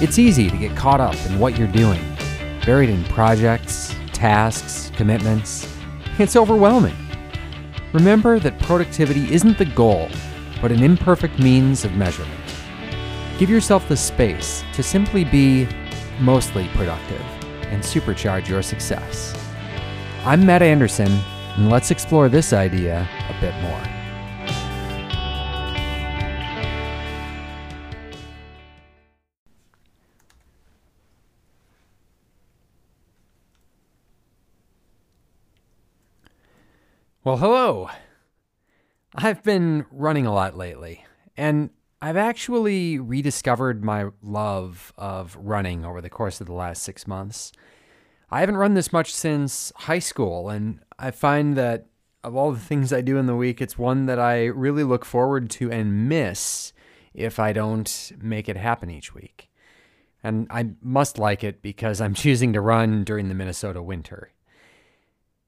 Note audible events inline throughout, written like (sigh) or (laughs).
It's easy to get caught up in what you're doing, buried in projects, tasks, commitments. It's overwhelming. Remember that productivity isn't the goal, but an imperfect means of measurement. Give yourself the space to simply be mostly productive and supercharge your success. I'm Matt Anderson, and let's explore this idea a bit more. Well, hello. I've been running a lot lately, and I've actually rediscovered my love of running over the course of the last six months. I haven't run this much since high school, and I find that of all the things I do in the week, it's one that I really look forward to and miss if I don't make it happen each week. And I must like it because I'm (laughs) choosing to run during the Minnesota winter.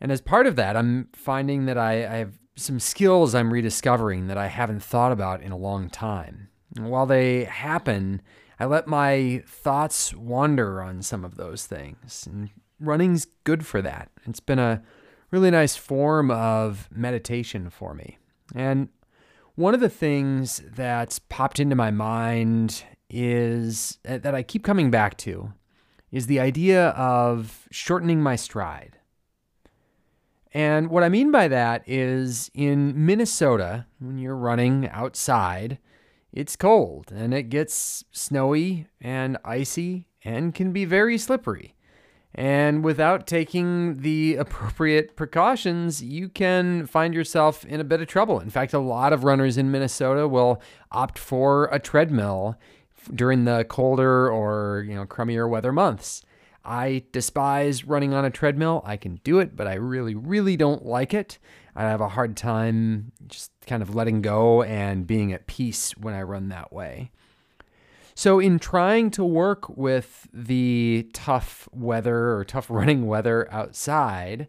And as part of that, I'm finding that I, I have some skills I'm rediscovering that I haven't thought about in a long time. And while they happen, I let my thoughts wander on some of those things. And running's good for that. It's been a really nice form of meditation for me. And one of the things that's popped into my mind is uh, that I keep coming back to is the idea of shortening my stride. And what I mean by that is in Minnesota, when you're running outside, it's cold and it gets snowy and icy and can be very slippery. And without taking the (laughs) appropriate precautions, you can find yourself in a bit of trouble. In fact, a lot of runners in Minnesota will opt for a treadmill during the colder or, you know, crummier weather months. I despise running on a treadmill. I can do it, but I really, really don't like it. I have a hard time just kind of letting go and being at peace when I run that way. So, in trying to work with the tough weather or tough (laughs) running weather outside,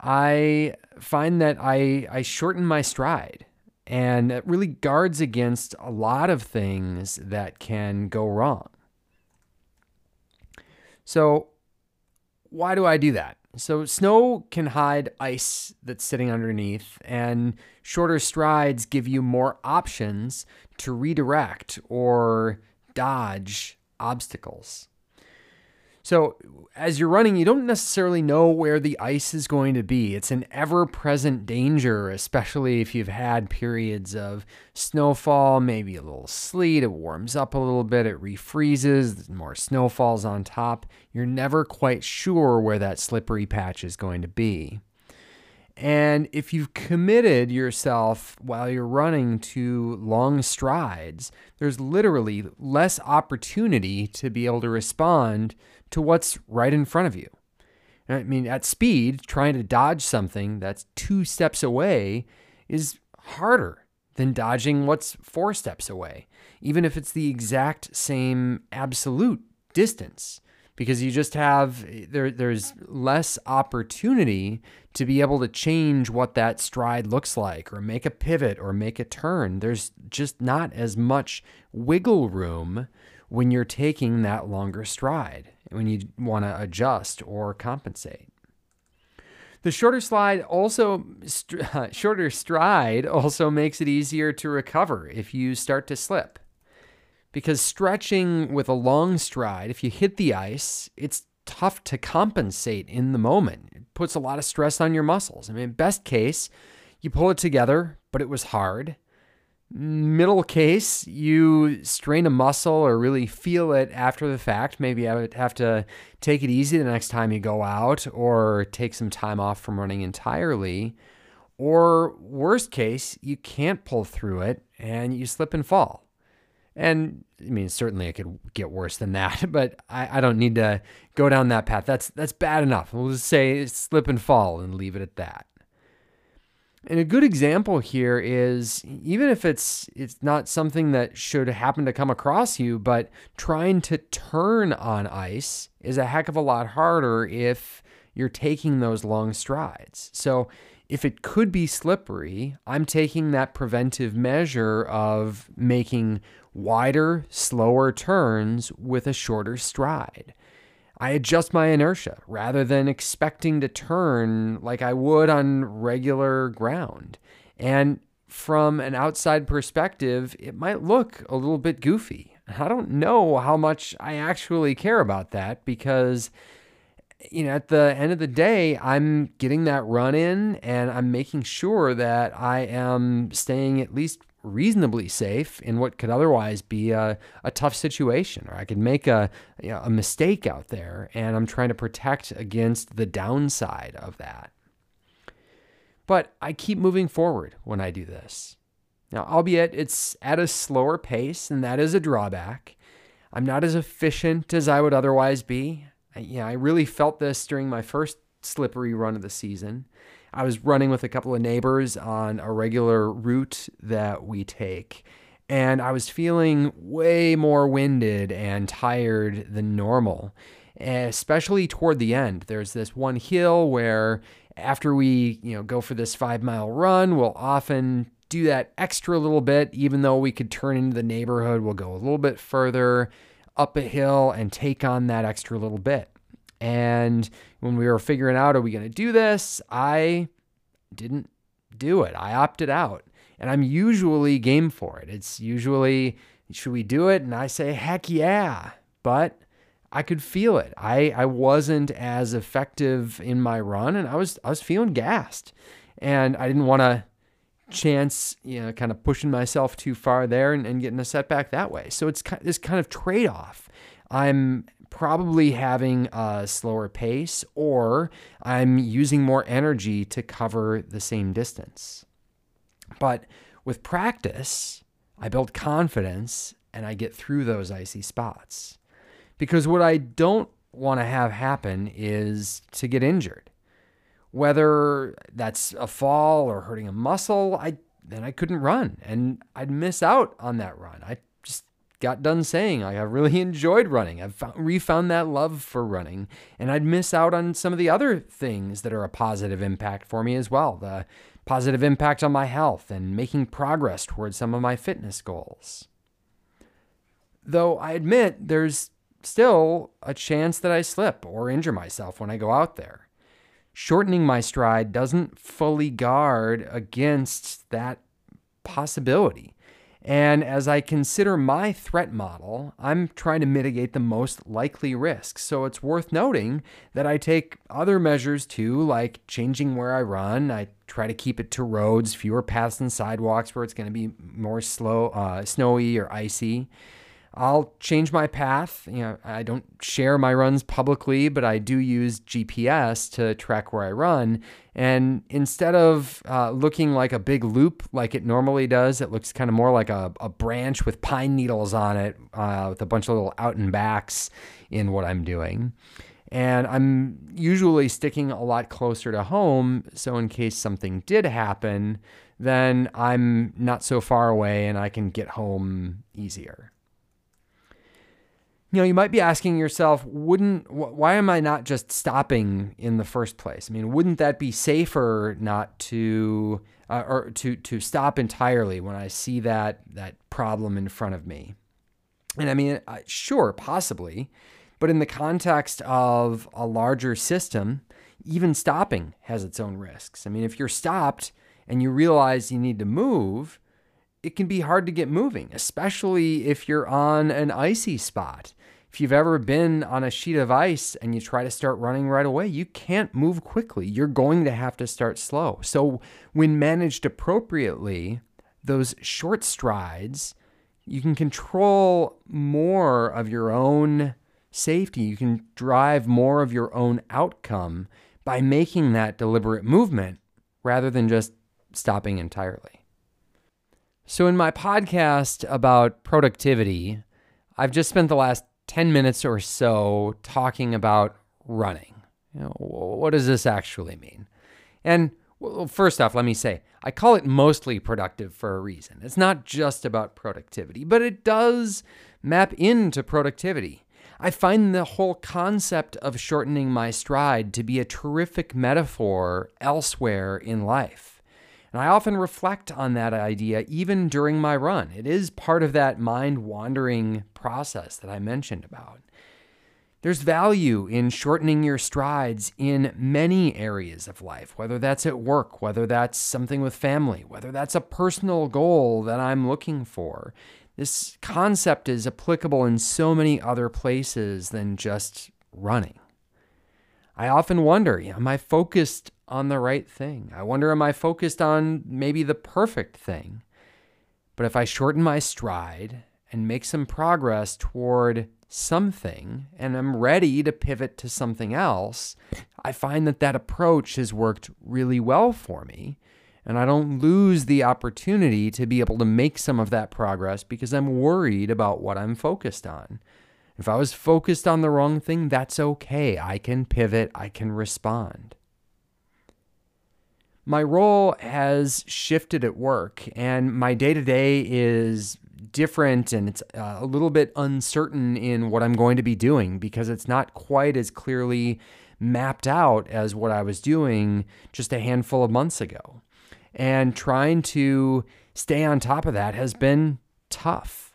I find that I, I shorten my stride. And it really guards against a lot of things that can go wrong. So, why do I do that? So, snow can hide ice that's sitting underneath, and shorter strides give you more options to redirect or dodge obstacles. So, as you're running, you don't necessarily know where the ice is going to be. It's an ever present danger, especially if you've had periods of snowfall, maybe a little sleet. It warms up a little bit, it refreezes, more snow falls on top. You're never quite sure where that slippery patch is going to be. And if you've committed yourself while you're running to long strides, there's literally less opportunity to be able to respond to what's right in front of you. I mean, at speed, trying to dodge something that's two steps away is harder than dodging what's four steps away, even if it's the exact same absolute distance because you just have there there's less opportunity to be able to change what that stride looks like or make a pivot or make a turn there's just not as much wiggle room when you're taking that longer stride when you want to adjust or compensate the shorter slide also (laughs) shorter stride also makes it easier to recover if you start to slip because stretching with a long stride, if you hit the ice, it's tough to compensate in the moment. It puts a lot of stress on your muscles. I mean, best case, you pull it together, but it was hard. Middle case, you strain a muscle or really feel it after the fact. Maybe you have to take it easy the next time you go out or take some time off from running entirely. Or worst case, you can't pull through it and you slip and fall. And I mean, certainly it could get worse than that, (laughs) but I, I don't need to go down that path. That's that's bad enough. We'll just say slip and fall and leave it at that. And a good example here is even if it's it's not something that should happen to come across you, but trying to turn on ice is a heck of a lot harder if you're taking those long strides. So if it could be slippery, I'm taking that preventive measure of making wider, slower turns with a shorter stride. I adjust my inertia rather than expecting to turn like I would on regular ground. And from an outside perspective, it might look a little bit goofy. I don't know how much I actually care about that because you know, at the end of the day, I'm getting that run in and I'm making sure that I am staying at least reasonably safe in what could otherwise be a, a tough situation or I could make a, you know, a mistake out there and I'm trying to protect against the downside of that. But I keep moving forward when I do this. Now, albeit it's at a slower pace, and that is a drawback. I'm not as efficient as I would otherwise be. I, you know, I really felt this during my first slippery run of the season. I was running with a couple of neighbors on a regular route that we take, and I was feeling way more winded and tired than normal, especially toward the end. There's this one hill where after we, you know, go for this 5-mile run, we'll often do that extra little bit even though we could turn into the neighborhood, we'll go a little bit further up a hill and take on that extra little bit. And when we were figuring out, are we going to do this? I didn't do it. I opted out. And I'm usually game for it. It's usually, should we do it? And I say, heck yeah. But I could feel it. I, I wasn't as effective in my run and I was I was feeling gassed. And I didn't want to chance, you know, kind of pushing myself too far there and, and getting a setback that way. So it's this kind of trade off. I'm probably having a slower pace or I'm using more energy to cover the same distance. But with practice, I build confidence and I get through those icy spots. Because what I don't want to have happen is to get injured whether that's a fall or hurting a muscle, I then I couldn't run and I'd miss out on that run. I got done saying I really (laughs) enjoyed running. I've found, refound that love for running and I'd miss out on some of the other things that are a positive impact for me as well. The positive impact on my health and making progress towards some of my fitness goals. Though I admit there's still a chance that I slip or injure myself when I go out there shortening my stride doesn't fully guard against that possibility. And as I consider my threat model, I'm trying to mitigate the most likely risks. So it's worth noting that I take other measures too, like changing where I run. I try to keep it to roads, fewer paths and sidewalks where it's going to be more slow, uh, snowy or icy. I'll change my path. You know, I don't share my runs publicly, but I do use GPS to track where I run. And instead of uh, looking like a big loop like it normally does, it looks kind of more like a, a branch with pine needles on it uh, with a bunch of little out and backs in what I'm doing. And I'm usually sticking a lot closer to home. So, in case something did happen, then I'm not so far away and I can get home easier you know, you might be asking yourself, wouldn't why am I not just stopping in the first place? I mean, wouldn't that be safer not to uh, or to to stop entirely when I see that that problem in front of me? And I mean, sure, possibly, but in the context of a larger system, even stopping has its own risks. I mean, if you're stopped and you realize you need to move, it can be hard to get moving, especially if you're on an icy spot. If you've ever been on a sheet of ice and you try to start running right away, you can't move quickly. You're going to have to start slow. So, when managed appropriately, those short strides, you can control more of your own safety. You can drive more of your own outcome by making that deliberate movement rather than just stopping entirely. So, in my podcast about productivity, I've just spent the last 10 minutes or so talking about running. You know, what does this actually mean? And well, first off, let me say, I call it mostly productive for a reason. It's not just about productivity, but it does map into productivity. I find the whole concept of shortening my stride to be a terrific metaphor elsewhere in life. And I often reflect on that idea even during my run. It is part of that mind wandering process that I mentioned about. There's value in shortening your strides in many areas of life, whether that's at work, whether that's something with family, whether that's a personal goal that I'm looking for. This concept is applicable in so many other places than just running. I often wonder, am I focused on the right thing? I wonder, am I focused on maybe the perfect thing? But if I shorten my stride and make some progress toward something and I'm ready to pivot to something else, I find that that approach has worked really well for me. And I don't lose the opportunity to be able to make some of that progress because I'm worried about what I'm focused on. If I was focused on the wrong thing, that's okay. I can pivot, I can respond. My role has shifted at work, and my day to day is different and it's uh, a little bit uncertain in what I'm going to be doing because it's not quite as clearly mapped out as what I was doing just a handful of months ago. And trying to stay on top of that has been tough.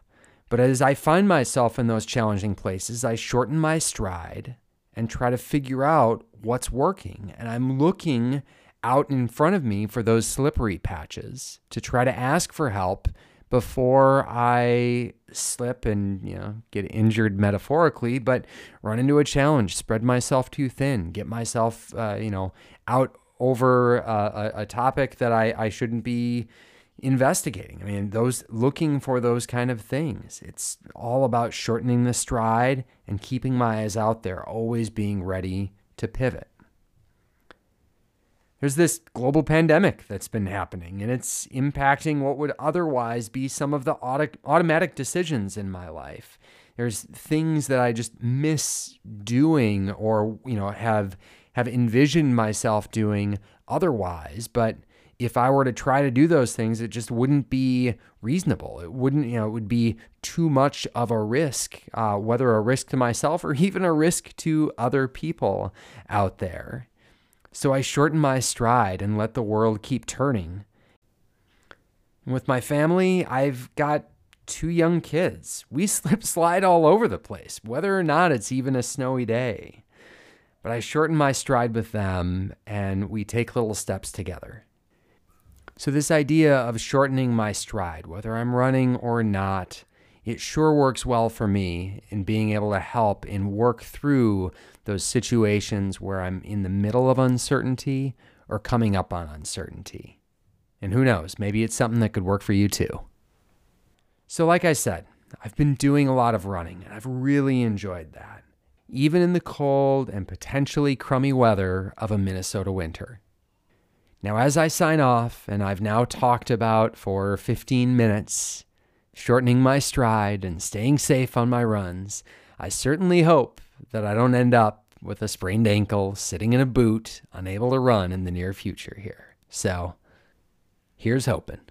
But as I find myself in those challenging places, I shorten my stride and try to figure out what's working. And I'm looking out in front of me for those slippery patches to try to ask for help before I slip and you know get injured metaphorically, but run into a challenge, spread myself too thin, get myself uh, you know out over uh, a, a, topic that I, I shouldn't be investigating. I mean, those looking for those kind of things. It's all about shortening the stride and keeping my eyes out there, always being ready to pivot there's this global pandemic that's been happening and it's impacting what would otherwise be some of the auto- automatic decisions in my life there's things that i just miss doing or you know have have envisioned myself doing otherwise but if i were to try to do those things it just wouldn't be reasonable it wouldn't you know it would be too much of a risk uh, whether a risk to myself or (laughs) even a risk to other people out there so I shorten my stride and let the world keep turning. with my family, I've got two young kids. We (laughs) slip slide all over the place, whether or not it's even a snowy day. But I shorten my stride with them and we take little steps together. So, this idea of shortening my stride, whether I'm running or not, it sure works well for me in being able to help and work through those situations where I'm in the middle of uncertainty or coming up on uncertainty. And who knows, maybe it's something that could work for you too. So, like I said, I've been doing a lot of running and I've really enjoyed that, even in the cold and potentially crummy weather of a Minnesota winter. Now, as I sign off, and I've now talked about for 15 minutes, shortening my stride and staying safe on my runs, I certainly hope that I don't end up with a sprained ankle, sitting in a boot, unable to run in the near future here. So, here's hoping.